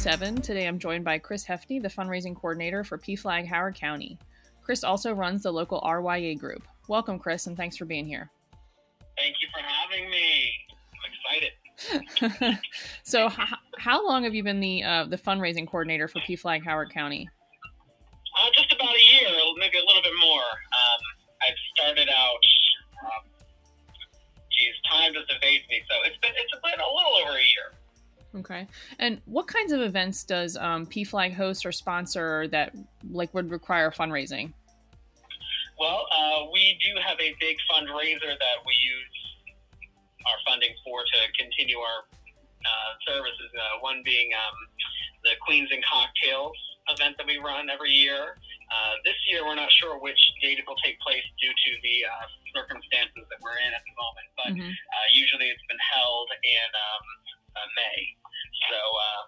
seven. Today I'm joined by Chris Hefty, the fundraising coordinator for PFLAG Howard County. Chris also runs the local RYA group. Welcome, Chris, and thanks for being here. Thank you for having me. I'm excited. so, h- how long have you been the uh, the fundraising coordinator for PFLAG Howard County? Uh, just about a year, maybe a little bit more. Um, I started out. Um, geez, time just evades me. So it's been Okay. And what kinds of events does um, PFLAG host or sponsor that like would require fundraising? Well, uh, we do have a big fundraiser that we use our funding for to continue our uh, services. Uh, one being um, the Queens and Cocktails event that we run every year. Uh, this year, we're not sure which date it will take place due to the uh, circumstances that we're in at the moment, but Mhm. uh, usually it's been held in um, uh, May. So uh,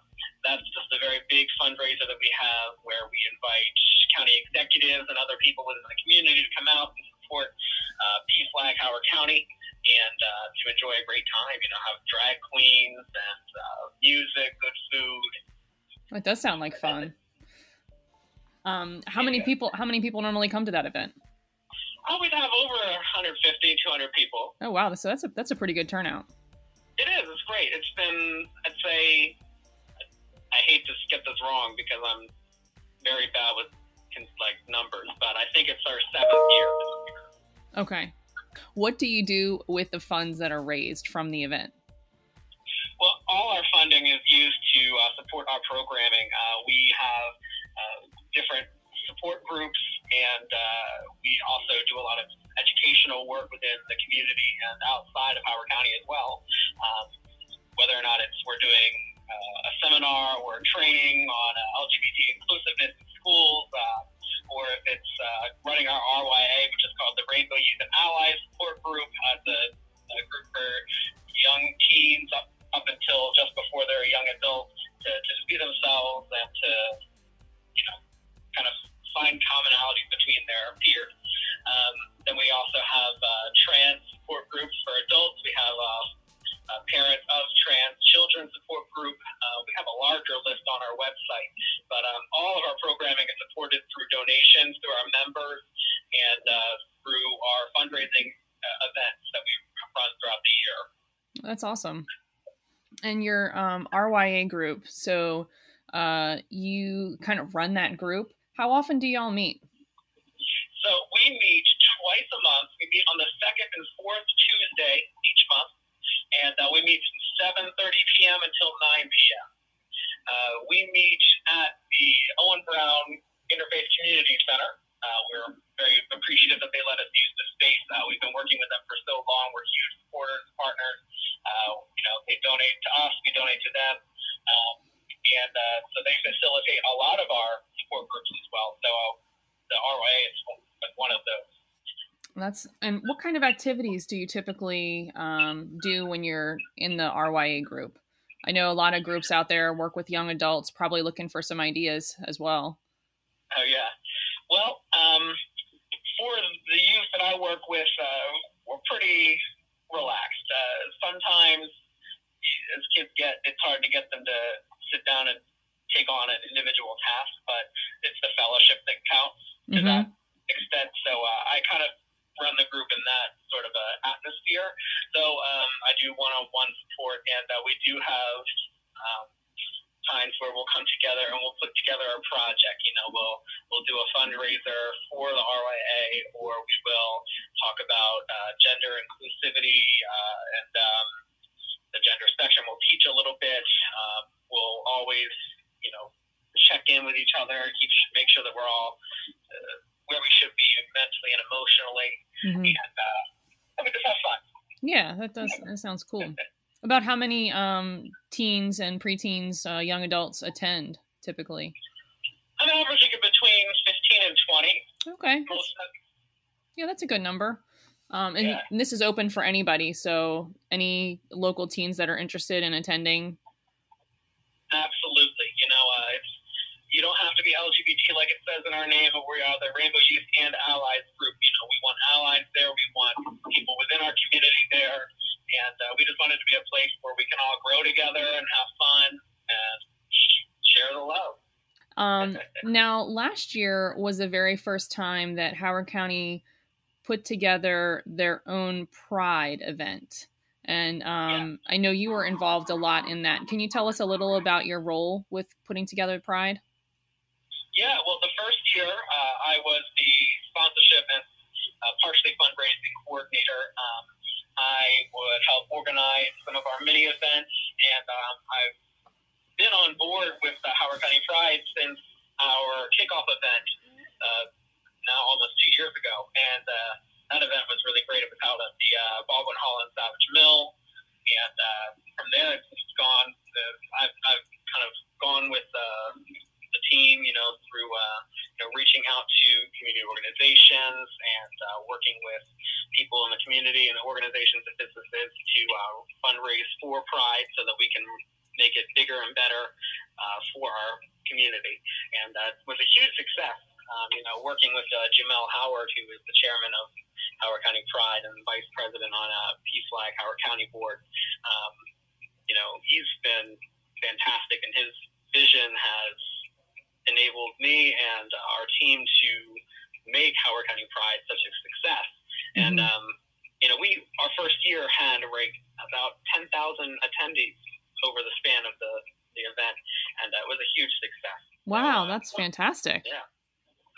that's just a very big fundraiser that we have where we invite county executives and other people within the community to come out and support uh, PFLAG Howard County and uh, to enjoy a great time. You know, have drag queens and uh, music, good food. It does sound like fun. Um, how many people? How many people normally come to that event? Always have over 150, 200 people. Oh wow, so that's a that's a pretty good turnout. It is. It's great. It's been, say, I hate to get this wrong because I'm very bad with like numbers, but I think it's our seventh year. Okay. What do you do with the funds that are raised from the event? Well, all our funding is used to uh, support our programming. Uh, we have uh, different support groups, and uh, we also do a lot of educational work within the community and outside of Howard County as well. Um, whether or not it's we're doing uh, a seminar or a training on uh, LGBT inclusiveness in schools, uh, or if it's uh, running our RYA, which is called the Rainbow Youth and Allies Support Group, as That's awesome. And your um, RYA group, so uh, you kind of run that group. How often do y'all meet? So we meet twice a month. We meet on the second and fourth Tuesday each month, and uh, we meet from 7:30 p.m. until 9 p.m. Uh, we meet at the Owen Brown Interfaith Community Center. Uh, we're very appreciative that they let us use the space. Uh, we've been working with them for so long. We're huge supporters, partners. Uh, you know, they donate to us, we donate to them, um, and uh, so they facilitate a lot of our support groups as well. So uh, the RYA is one of those. That's and what kind of activities do you typically um, do when you're in the RYA group? I know a lot of groups out there work with young adults, probably looking for some ideas as well. Oh yeah. Well, um, for the youth that I work with, uh, we're pretty relaxed. Uh, sometimes as kids get, it's hard to get them to sit down and take on an individual task, but it's the fellowship that counts to Mhm. that extent. So uh, I kind of run the group in that sort of a atmosphere. So um, I do one-on-one support, and uh, we do have um, times where we'll come together and we'll put together a project. You know, we'll we'll do a fundraiser for the RYA, or we will talk about uh, gender inclusivity uh, and um, the gender spectrum. We'll teach a little bit. Um, we'll always, you know, check in with each other, keep make sure that we're all uh, where we should be mentally and emotionally, Mhm. and uh, and we just have fun. Yeah, that does. That sounds cool. About how many um, teens and preteens, uh, young adults attend typically? I'm averaging between 15 and 20. Okay, yeah, that's a good number. Um, and, Yeah. and this is open for anybody. So any local teens that are interested in attending. Absolutely. You know, uh, it's, you don't have to be LGBT like it says in our name, but we are the Rainbow Youth and Allies now, last year was the very first time that Howard County put together their own Pride event. And um, yeah. I know you were involved a lot in that. Can you tell us a little about your role with putting together Pride? Yeah, well, the first year uh, I was the sponsorship and uh, partially fundraising coordinator. Um, I would help organize some of our mini events, and um, I've been on board with the Howard County Pride since our kickoff event uh, now almost two years ago. And uh, that event was really great. It was held at the uh, Baldwin Hall in Savage Mill. And uh, from there, it's gone. Uh, I've, I've kind of gone with uh, the team, you know, through uh, you know reaching out to community and uh, working with people in the community and the organizations and businesses to uh, fundraise for Pride so that we can make it bigger and better uh, for our community. And that was a huge success. Um, you know, working with uh, Jamel Howard, who is the chairman of Howard County Pride and vice president on uh, PFLAG Howard County Board. Um, you know, he's been fantastic, and his vision has enabled me and our team to make Howard County Pride such a success. Mm-hmm. And um, you know, we our first year had like about ten thousand attendees over the span of the, the event, and that was a huge success. Wow, uh, that's fantastic. Yeah.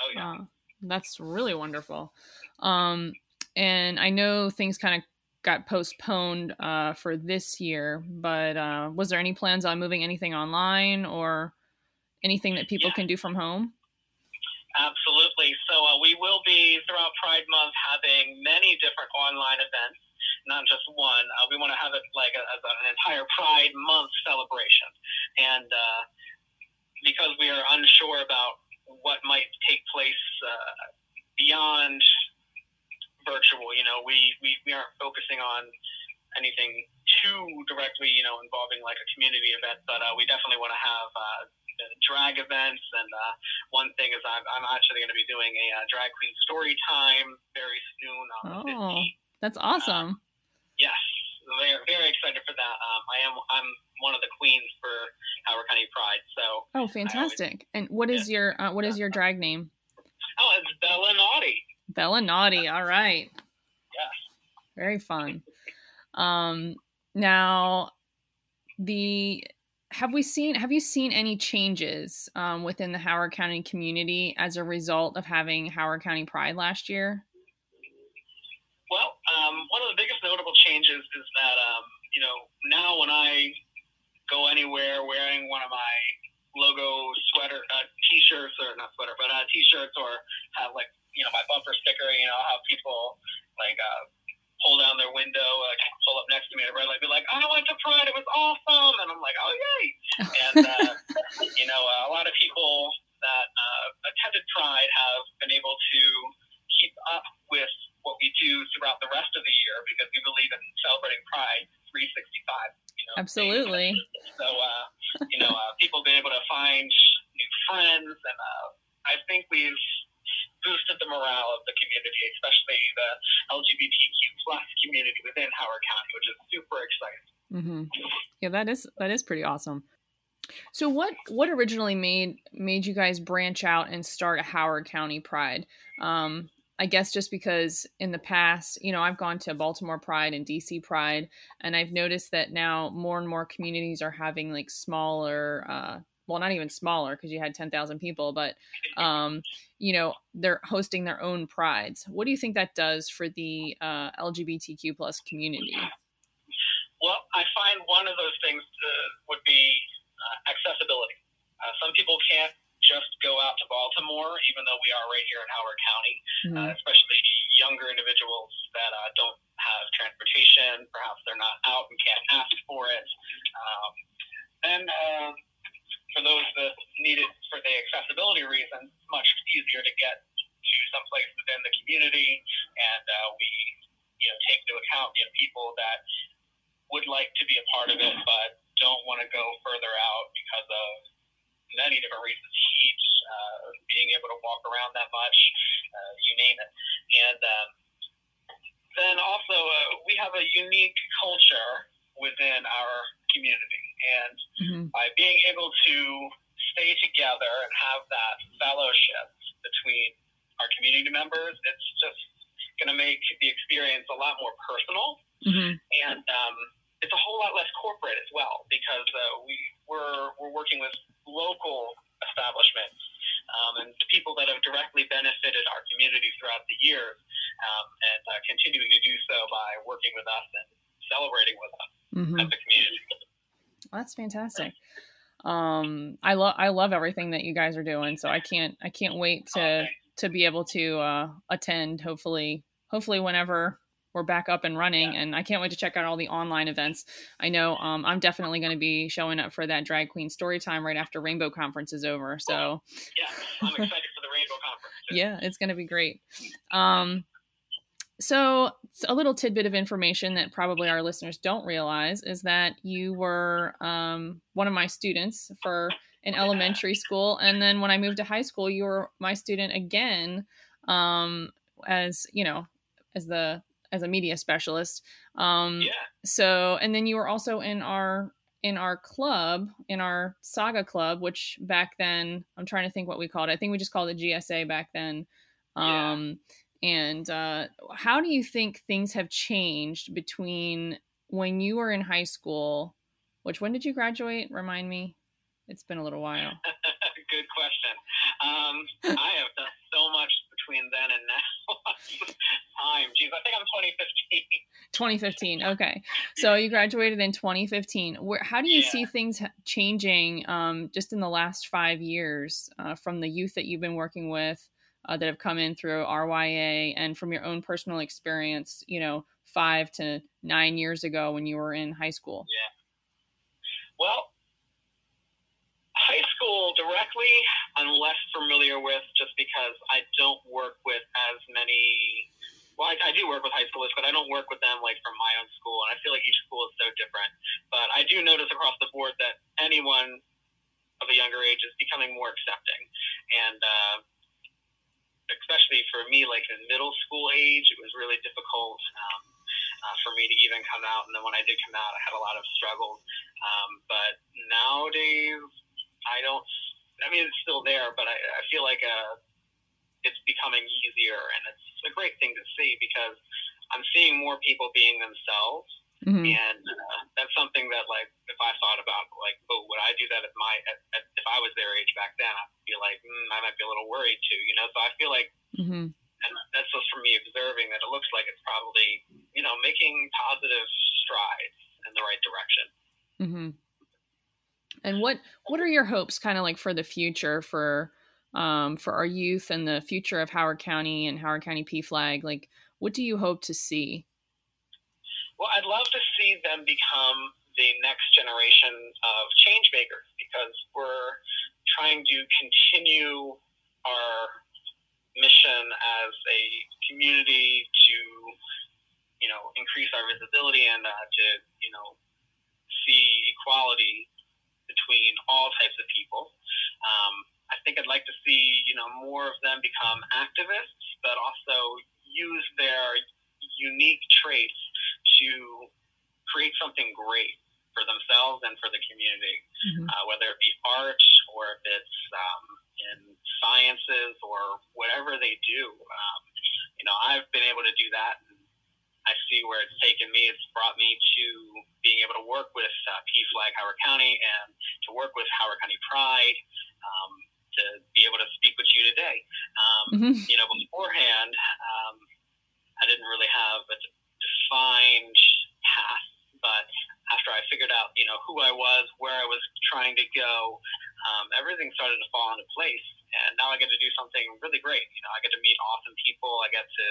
Oh yeah. Wow. That's really wonderful. Um, and I know things kind of got postponed uh, for this year, but uh, was there any plans on moving anything online or anything that people yeah. can do from home? Absolutely. So uh, we will throughout Pride Month having many different online events not just one. Uh, we want to have it like a, as an entire Pride Month celebration, and uh, because we are unsure about what might take place uh, beyond virtual, you know, we, we, we aren't focusing on anything too directly, you know, involving like a community event, but uh, we definitely want to have uh, drag events. And uh, one thing is, I'm, I'm actually going to be doing a uh, drag queen story time very soon on oh, the 15th. That's awesome. Yes, very very excited for that. Um, I am I'm one of the queens for Howard County Pride. So oh, fantastic! Always, and what is yeah. your uh, what is your drag name? Oh, it's Bella Naughty. Bella Naughty. All right. Yes. Very fun. Um, now the have we seen have you seen any changes um, within the Howard County community as a result of having Howard County Pride last year? Well, um, one of the biggest notable changes is that um, you know now when I go anywhere wearing one of my logo sweater uh, t-shirts or not sweater but uh, t-shirts or have like you know my bumper sticker you know how people like uh, pull down their window like pull up next to me at a red light be like I went to Pride it was awesome and I'm like oh yay and uh, you know uh, a lot of people that uh, attended Pride have been able to keep up with what we do throughout the rest of the year because we believe in celebrating Pride 365. You know, Absolutely. So, uh, you know, uh, people have been able to find new friends, and uh, I think we've boosted the morale of the community, especially the LGBTQ plus community within Howard County, which is super exciting. Mm-hmm. Yeah, that is that is pretty awesome. So what what originally made made you guys branch out and start a Howard County Pride? Um, I guess just because in the past, you know, I've gone to Baltimore Pride and DC Pride, and I've noticed that now more and more communities are having like smaller, uh, well, not even smaller because you had 10,000 people, but, um, you know, they're hosting their own prides. What do you think that does for the uh, LGBTQ plus community? Well, I find one of those things uh, would be uh, accessibility. Uh, some people can't just go out to Baltimore, even though we are right here in Howard County, mm-hmm. uh, especially younger individuals that uh, don't have transportation. Perhaps they're not out and can't ask for it. Um, and uh, for those that need it for the accessibility reasons, it's much easier to get to some place within the community. And uh, we, you know, take into account you know, people that would like to be a part of it, but don't want to go further out because of many different reasons heat, uh, being able to walk around that much, uh, you name it. And um, then also, uh, we have a unique culture within our community. And mm-hmm. by being able to stay together and have that fellowship between our community members, it's just going to make the experience a lot more personal. Mm-hmm. And um, it's a whole lot less corporate as well because uh, we, we're, we're working with local establishments um, and the people that have directly benefited our community throughout the years um, and uh, continuing to do so by working with us and celebrating with us mm-hmm. as a community. Well, That's fantastic. Um, I love I love everything that you guys are doing, so I can't I can't wait to okay. to be able to uh, attend. Hopefully, hopefully whenever we're back up and running yeah. and i can't wait to check out all the online events i know um, i'm definitely going to be showing up for that drag queen story time right after rainbow conference is over so yeah i'm excited conference yeah it's going to be great um, so, a little tidbit of information that probably our listeners don't realize is that you were um, one of my students for an elementary school, and then when I moved to high school, you were my student again, um, as you know, as the as a media specialist. Um, yeah. So, and then you were also in our in our club, in our saga club, which back then I'm trying to think what we called it. I think we just called it GSA back then. Um, yeah and uh, how do you think things have changed between when you were in high school, which when did you graduate? Remind me. It's been a little while. Good question. Um, I have done so much between then and now. Time, geez, I think I'm 2015. 2015. Okay, so you graduated in 2015. Where, how do you yeah. see things changing um, just in the last five years uh, from the youth that you've been working with uh, that have come in through RYA and from your own personal experience, you know, five to nine years ago when you were in high school? Yeah. Well, high school directly, I'm less familiar with just because I don't work with as many. Well, I, I do work with high schoolers, but I don't work with them like from my own school, and I feel like each school is so different. But I do notice across the board that anyone of a younger age is becoming more accepting, and uh, especially for me, like in middle school age, it was really difficult um, uh, for me to even come out. And then when I did come out, I had a lot of struggles. Um, but nowadays, I don't. I mean, it's still there, but I, I feel like uh, it's becoming easier, and it's a great thing to see because I'm seeing more people being themselves Mm-hmm. And uh, that's something that, like, if I thought about, like, oh, would I do that at my, at, at, if I was their age back then, I'd be like, mm, I might be a little worried too, you know? So I feel like, mm-hmm. and that's just for me observing that it looks like it's probably, you know, making positive strides in the right direction. Mm-hmm. And what what are your hopes, kind of like for the future for um, for our youth and the future of Howard County and Howard County PFLAG? Like, what do you hope to see? Well, I'd love to see them become the next generation of change makers because we're trying to continue our mission as a community to, you know, increase our visibility and uh, to, you know, see equality between all types of people. Um, think I'd like to see, you know, more of them become activists, but also use their unique traits to create something great for themselves and for the community, mm-hmm. uh, whether it be art or if it's um, in sciences or whatever they do. Um, you know, I've been able to do that. And I see where it's taken me. It's brought me to being able to work with uh, PFLAG Howard County and to work with Howard County Pride. Um, able to speak with you today. Um, mm-hmm. You know, beforehand, um, I didn't really have a defined path, but after I figured out, you know, who I was, where I was trying to go, um, everything started to fall into place. And now I get to do something really great. You know, I get to meet awesome people. I get to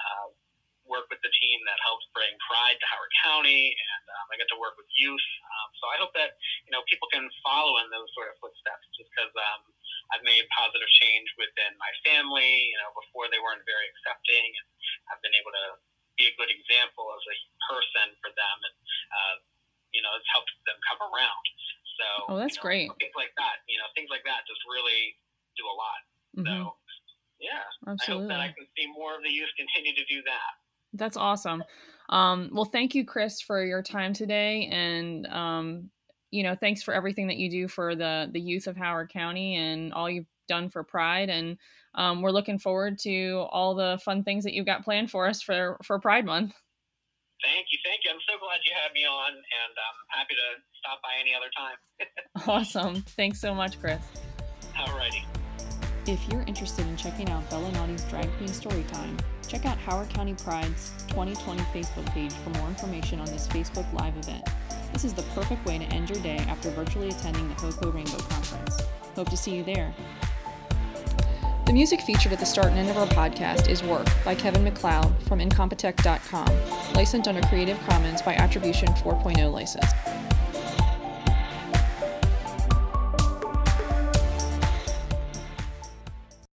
uh, work with the team that helps bring pride to Howard County, and um, I get to work with youth. Um, so I hope that you know people can follow in those sort of footsteps, just because um, made positive change within my family. You know, before they weren't very accepting, and I've been able to be a good example as a person for them, and uh, you know, it's helped them come around. So, oh, that's you know, great. Things like that, you know, things like that just really do a lot. Mm-hmm. So, yeah, Absolutely. I hope that I can see more of the youth continue to do that. That's awesome. Um, well, thank you, Chris, for your time today, and um, you know, thanks for everything that you do for the the youth of Howard County and all you've done for Pride. And um, we're looking forward to all the fun things that you've got planned for us for for Pride Month. Thank you, thank you. I'm so glad you had me on, and I'm happy to stop by any other time. awesome. Thanks so much, Chris. Alrighty. If you're interested in checking out Bella Naughty's Drag Queen Storytime, check out Howard County Pride's 2020 Facebook page for more information on this Facebook Live event. This is the perfect way to end your day after virtually attending the HOCO Rainbow Conference. Hope to see you there. The music featured at the start and end of our podcast is Work by Kevin MacLeod from Incompetech.com, licensed under Creative Commons by Attribution 4.0 license.